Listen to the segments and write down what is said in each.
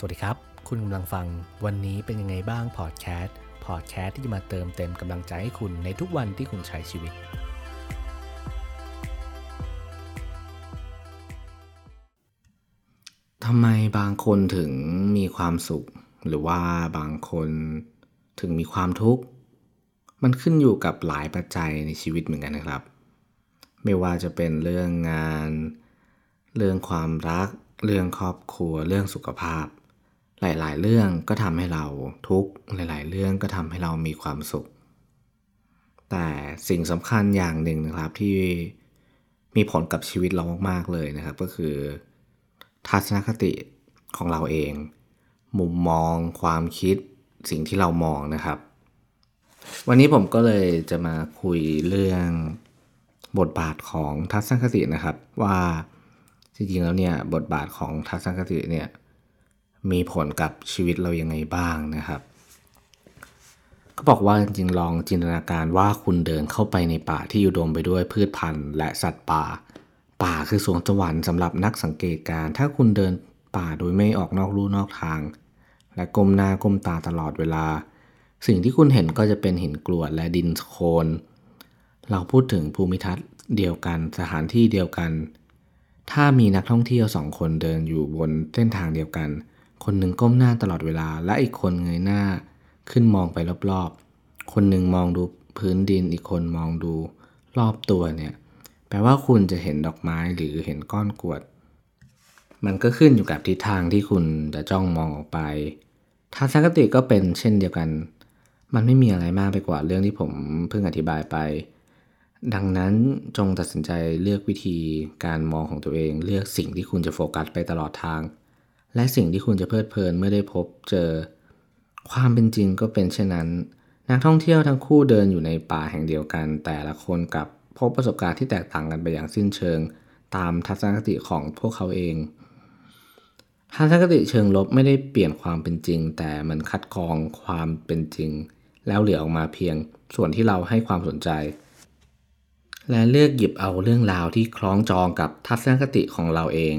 สวัสดีครับ คุณกำลังฟังวันนี้เป็นยังไงบ้างพอดแคสต์พอดแคสต์ที่จะมาเติมเต็มกำลังใจให้คุณในทุกวันที่คุณใช้ชีวิต ทำไมบางคนถึงมีความสุข หรือว่าบางคนถึงมีความทุกข์ มันขึ้นอยู่กับหลายปัจจัยในชีวิตเหมือนกันนะครับ ไม่ว่าจะเป็นเรื่องงาน เรื่องความรัก เรื่องครอบครัว เรื่องสุขภาพ หลาย ๆ เรื่องก็ทำให้เราทุกข์หลาย ๆ เรื่องก็ทำให้เรามีความสุข แต่สิ่งสำคัญอย่างหนึ่งนะครับที่มีผลกับชีวิตเรามาก ๆ เลยนะครับ ก็คือ ทัศนคติของเราเอง มุมมอง ความคิด สิ่งที่เรามองนะครับ วันนี้ผมก็เลยจะมาคุยเรื่องบทบาทของทัศนคตินะครับว่าจริงๆแล้วเนี่ยบทบาทของทัศนคติเนี่ย มีผลกับชีวิตเรายังไงบ้างนะครับ ก็บอกว่าจริงๆลองจินตนาการว่าคุณเดินเข้าไปในป่าที่อุดมไปด้วยพืชพันธุ์ และสัตว์ป่า ป่าคือสวงสวรรค์สำหรับนักสังเกตการ ถ้าคุณเดินป่าโดยไม่ออกนอกลู่นอกทาง และก้มหน้าก้มตาตลอดเวลา สิ่งที่คุณเห็นก็จะเป็นหินกรวดและดินโคลนเราพูดถึงภูมิทัศน์เดียวกันสถานที่เดียวกัน ถ้ามีนักท่องเที่ยวสองคนเดินอยู่บนเส้นทางเดียวกัน คนหนึ่งก้มหน้าตลอดเวลา และอีกคนเงยหน้าขึ้นมองไปรอบๆ คนหนึ่งมองดูพื้นดินอีกคนมองดูรอบตัวเนี่ย แปลว่าคุณจะเห็นดอกไม้หรือเห็นก้อนกรวด มันก็ขึ้นอยู่กับทิศทางที่คุณจะจ้องมองออกไปทัศนคติก็เป็นเช่นเดียวกัน มันไม่มีอะไรมากไปกว่าเรื่องที่ผมเพิ่งอธิบายไป ดังนั้นจงตัดสินใจเลือกวิธีการมองของตัวเอง เลือกสิ่งที่คุณจะโฟกัสไปตลอดทาง และสิ่งที่คุณจะเพลิดเพลินเมื่อได้พบเจอ ความเป็นจริงก็เป็นเช่นนั้น นักท่องเที่ยวทั้งคู่เดินอยู่ในป่าแห่งเดียวกัน แต่ละคนกับพบประสบการณ์ที่แตกต่างกันไปอย่างสิ้นเชิง ตามทัศนคติของพวกเขาเองทัศนคติเชิงลบไม่ได้เปลี่ยนความเป็นจริง แต่มันคัดกรองความเป็นจริง แล้วเหลือออกมาเพียงส่วนที่เราให้ความสนใจ และเลือกหยิบเอาเรื่องราวที่คล้องจองกับทัศนคติของเราเอง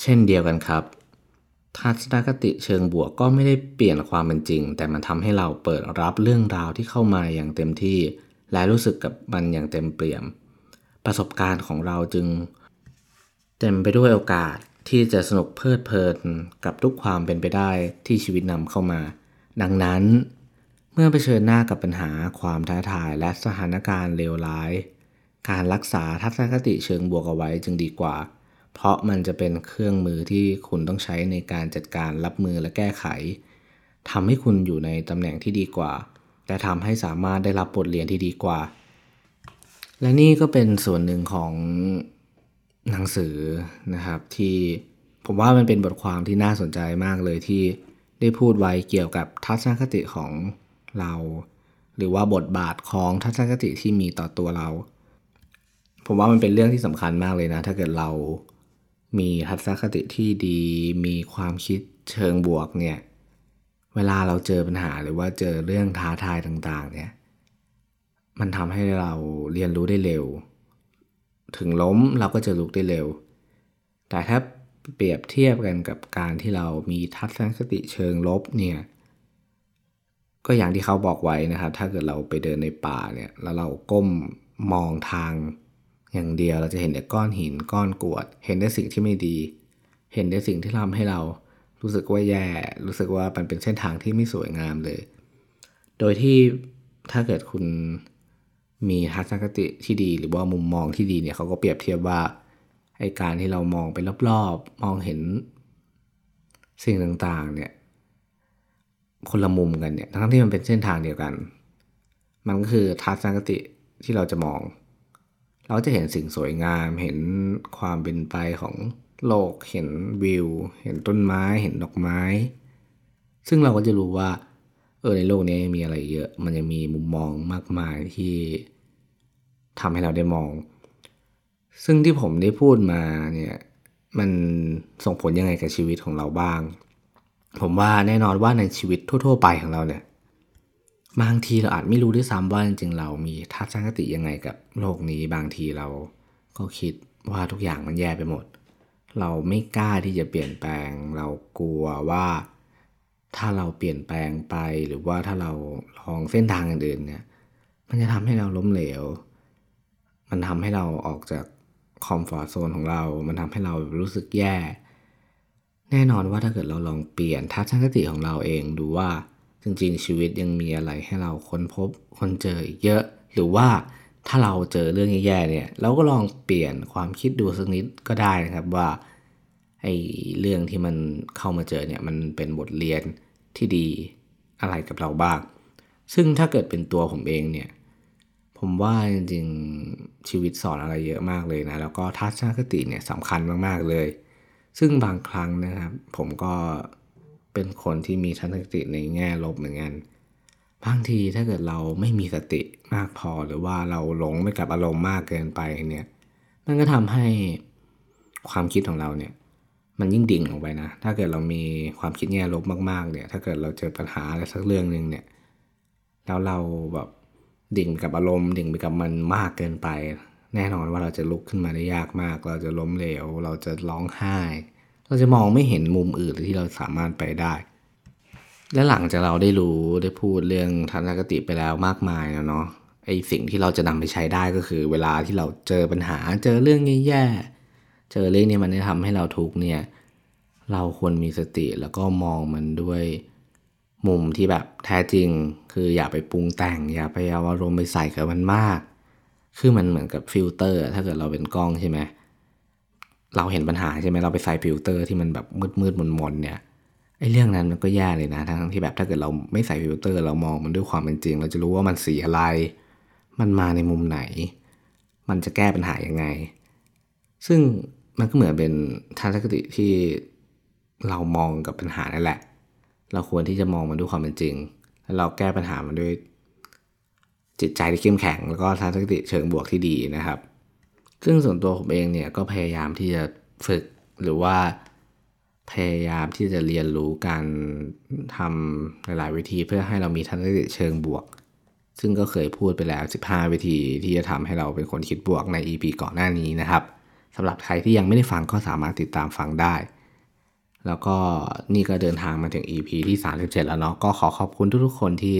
เช่นเดียวกันครับ ทัศนคติเชิงบวกก็ไม่ได้เปลี่ยนความเป็นจริง แต่มันทำให้เราเปิดรับเรื่องราวที่เข้ามาอย่างเต็มที่ และรู้สึกกับมันอย่างเต็มเปี่ยม ประสบการณ์ของเราจึง เต็มไปด้วยโอกาสที่จะสนุกเพลิดเพลินกับทุกความเป็นไปได้ที่ชีวิตนำเข้ามา ดังนั้น เมื่อเผชิญหน้ากับปัญหาความท้าทายและสถานการณ์เลวร้าย การรักษาทัศนคติเชิงบวกเอาไว้จึงดีกว่า เพราะมันจะเป็นเครื่องมือที่คุณต้องใช้ในการจัดการรับมือและแก้ไขทำให้คุณอยู่ในตำแหน่งที่ดีกว่าและทำให้สามารถได้รับบทเรียนที่ดีกว่า และนี่ก็เป็นส่วนหนึ่งของหนังสือนะครับที่ผมว่ามันเป็นบทความที่น่าสนใจมากเลยที่ได้พูดไว้เกี่ยวกับทัศนคติของเรา หรือว่าบทบาทของทัศนคติที่มีต่อตัวเรา ผมว่ามันเป็นเรื่องที่สำคัญมากเลยนะ ถ้าเกิดเรา มีทัศนคติที่ดี มีความคิดเชิงบวกเนี่ย เวลาเราเจอปัญหาหรือว่าเจอเรื่องท้าทายต่าง ๆ เนี่ย มันทำให้เราเรียนรู้ได้เร็ว ถึงล้มเราก็จะลุกได้เร็ว แต่ถ้าเปรียบเทียบกันกับการที่เรามีทัศนคติเชิงลบเนี่ย ก็อย่างที่เขาบอกไว้นะครับ ถ้าเกิดเราไปเดินในป่าเนี่ย แล้วเราก้มมองทาง อย่างเดียวเราจะเห็นแต่ก้อนหินก้อนกรวด เห็นแต่สิ่งที่ไม่ดี เห็นแต่สิ่งที่ทำให้เรารู้สึกว่าแย่ รู้สึกว่ามันเป็นเส้นทางที่ไม่สวยงามเลย โดยที่ถ้าเกิดคุณมีทัศนคติที่ดีหรือว่ามุมมองที่ดีเนี่ยเขาก็เปรียบเทียบว่าไอการที่เรามองไปรอบๆ มองเห็นสิ่งต่างๆเนี่ยคนละมุมกันเนี่ยทั้งที่มันเป็นเส้นทางเดียวกัน มันก็คือทัศนคติที่เราจะมอง เราจะเห็นสิ่งสวยงาม เห็นความเป็นไปของโลก เห็นวิว เห็นต้นไม้ เห็นดอกไม้ ซึ่งเราก็จะรู้ว่า เออในโลกนี้มีอะไรเยอะ มันยังมีมุมมองมากมายที่ทำให้เราได้มอง ซึ่งที่ผมได้พูดมาเนี่ย มันส่งผลยังไงกับชีวิตของเราบ้าง ผมว่าแน่นอนว่าในชีวิตทั่ว ๆ ไปของเราเนี่ย บางทีเราอาจไม่รู้ด้วยซ้ำว่าจริงๆเรามีทัศนคติยังไงกับโลกนี้ บางทีเราก็คิดว่าทุกอย่างมันแย่ไปหมด เราไม่กล้าที่จะเปลี่ยนแปลง เรากลัวว่า ถ้าเราเปลี่ยนแปลงไปหรือว่าถ้าเราลองเส้นทางอื่นๆเนี่ย มันจะทำให้เราล้มเหลว มันทำให้เราออกจากคอมฟอร์ทโซนของเรา มันทำให้เรารู้สึกแย่ แน่นอนว่าถ้าเกิดเราลองเปลี่ยนทัศนคติของเราเองดูว่า จริงๆ ชีวิตยังมีอะไรให้เราค้นพบคนเจออีกเยอะ หรือว่าถ้าเราเจอเรื่องแย่ๆเนี่ย เราก็ลองเปลี่ยนความคิดดูสักนิดก็ได้นะครับว่าไอ้เรื่องที่มันเข้ามาเจอเนี่ยมันเป็นบทเรียนที่ดีอะไรกับเราบ้าง ซึ่งถ้าเกิดเป็นตัวผมเองเนี่ย ผมว่าจริงๆชีวิตสอนอะไรเยอะมากเลยนะ แล้วก็ทัศนคติเนี่ยสำคัญมากๆเลย ซึ่งบางครั้งนะครับ ผมก็ เป็นคนที่มีทัศนคติในแง่ลบเหมือนกันบางทีถ้าเกิดเราไม่มีสติมากพอหรือว่าเราหลงไปกับอารมณ์มากเกินไปเนี่ย มันก็ทำให้ความคิดของเราเนี่ย มันยิ่งดิ่งลงไปนะ ถ้าเกิดเรามีความคิดแง่ลบมากๆเนี่ย ถ้าเกิดเราเจอปัญหาอะไรสักเรื่องหนึ่งเนี่ย แล้วเราแบบดิ่งไปกับอารมณ์ดิ่งไปกับมันมากเกินไป แน่นอนว่าเราจะลุกขึ้นมาได้ยากมาก เราจะล้มเหลว เราจะร้องไห้ เราจะมองไม่เห็นมุมอื่นที่เราสามารถไปได้ และหลังจากเราได้รู้ได้พูดเรื่องทัศนคติไปแล้วมากมายแล้วเนาะไอสิ่งที่เราจะนำไปใช้ได้ก็คือ เวลาที่เราเจอปัญหาเจอเรื่องแย่ๆเจอเรื่องนี้มันได้ทำให้เราทุกเนี่ยเราควรมีสติแล้วก็มองมันด้วยมุมที่แบบแท้จริง คืออย่าไปปรุงแต่ง อย่าไปเอาอารมณ์ไปใส่กับมันมาก คือมันเหมือนกับฟิลเตอร์ ถ้าเกิดเราเป็นกล้องใช่ไหม เราเห็นปัญหาใช่ไหมเราไปใส่ฟิลเตอร์ที่มันแบบมืดมืดมนมนเนี่ยไอ้เรื่องนั้นมันก็แย่เลยนะทั้งที่แบบถ้าเกิดเราไม่ใส่ฟิลเตอร์ เรามองมันด้วยความเป็นจริง เราจะรู้ว่ามันสีอะไร มันมาในมุมไหน มันจะแก้ปัญหายังไง ซึ่งมันก็เหมือนเป็นทัศนคติที่เรามองกับปัญหานั่นแหละ เราควรที่จะมองมันด้วยความเป็นจริง แล้วเราแก้ปัญหามันด้วยจิตใจที่เข้มแข็ง แล้วก็ทัศนคติเชิงบวกที่ดีนะครับ ซึ่งส่วนตัวผมเองเนี่ยก็พยายามที่จะฝึกหรือว่าพยายามที่จะเรียนรู้การทำหลาย ๆ วิธีเพื่อให้เรามีทัศนคติเชิงบวก ซึ่งก็เคยพูดไปแล้ว 15 วิธีที่จะทำให้เราเป็นคนคิดบวกใน EP ก่อนหน้านี้นะครับสำหรับใครที่ยังไม่ได้ฟังก็สามารถติดตามฟังได้ แล้วก็นี่ก็เดินทางมาถึง EP ที่ 37 แล้วเนาะก็ขอขอบคุณทุกๆ คนที่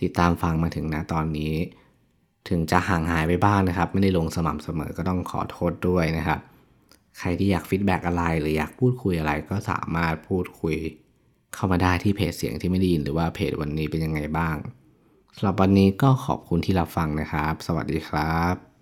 ติดตามฟังมาถึงนะตอนนี้ ถึงจะห่างหายไปบ้างนะครับ ไม่ได้ลงสม่ำเสมอก็ต้องขอโทษด้วยนะครับ ใครที่อยาก feedback อะไร หรืออยากพูดคุยอะไรก็สามารถพูดคุย เข้ามาได้ที่เพจเสียงที่ไม่ดีหรือว่าเพจวันนี้เป็นยังไงบ้างสำหรับวันนี้ก็ขอบคุณที่รับฟังนะครับ สวัสดีครับ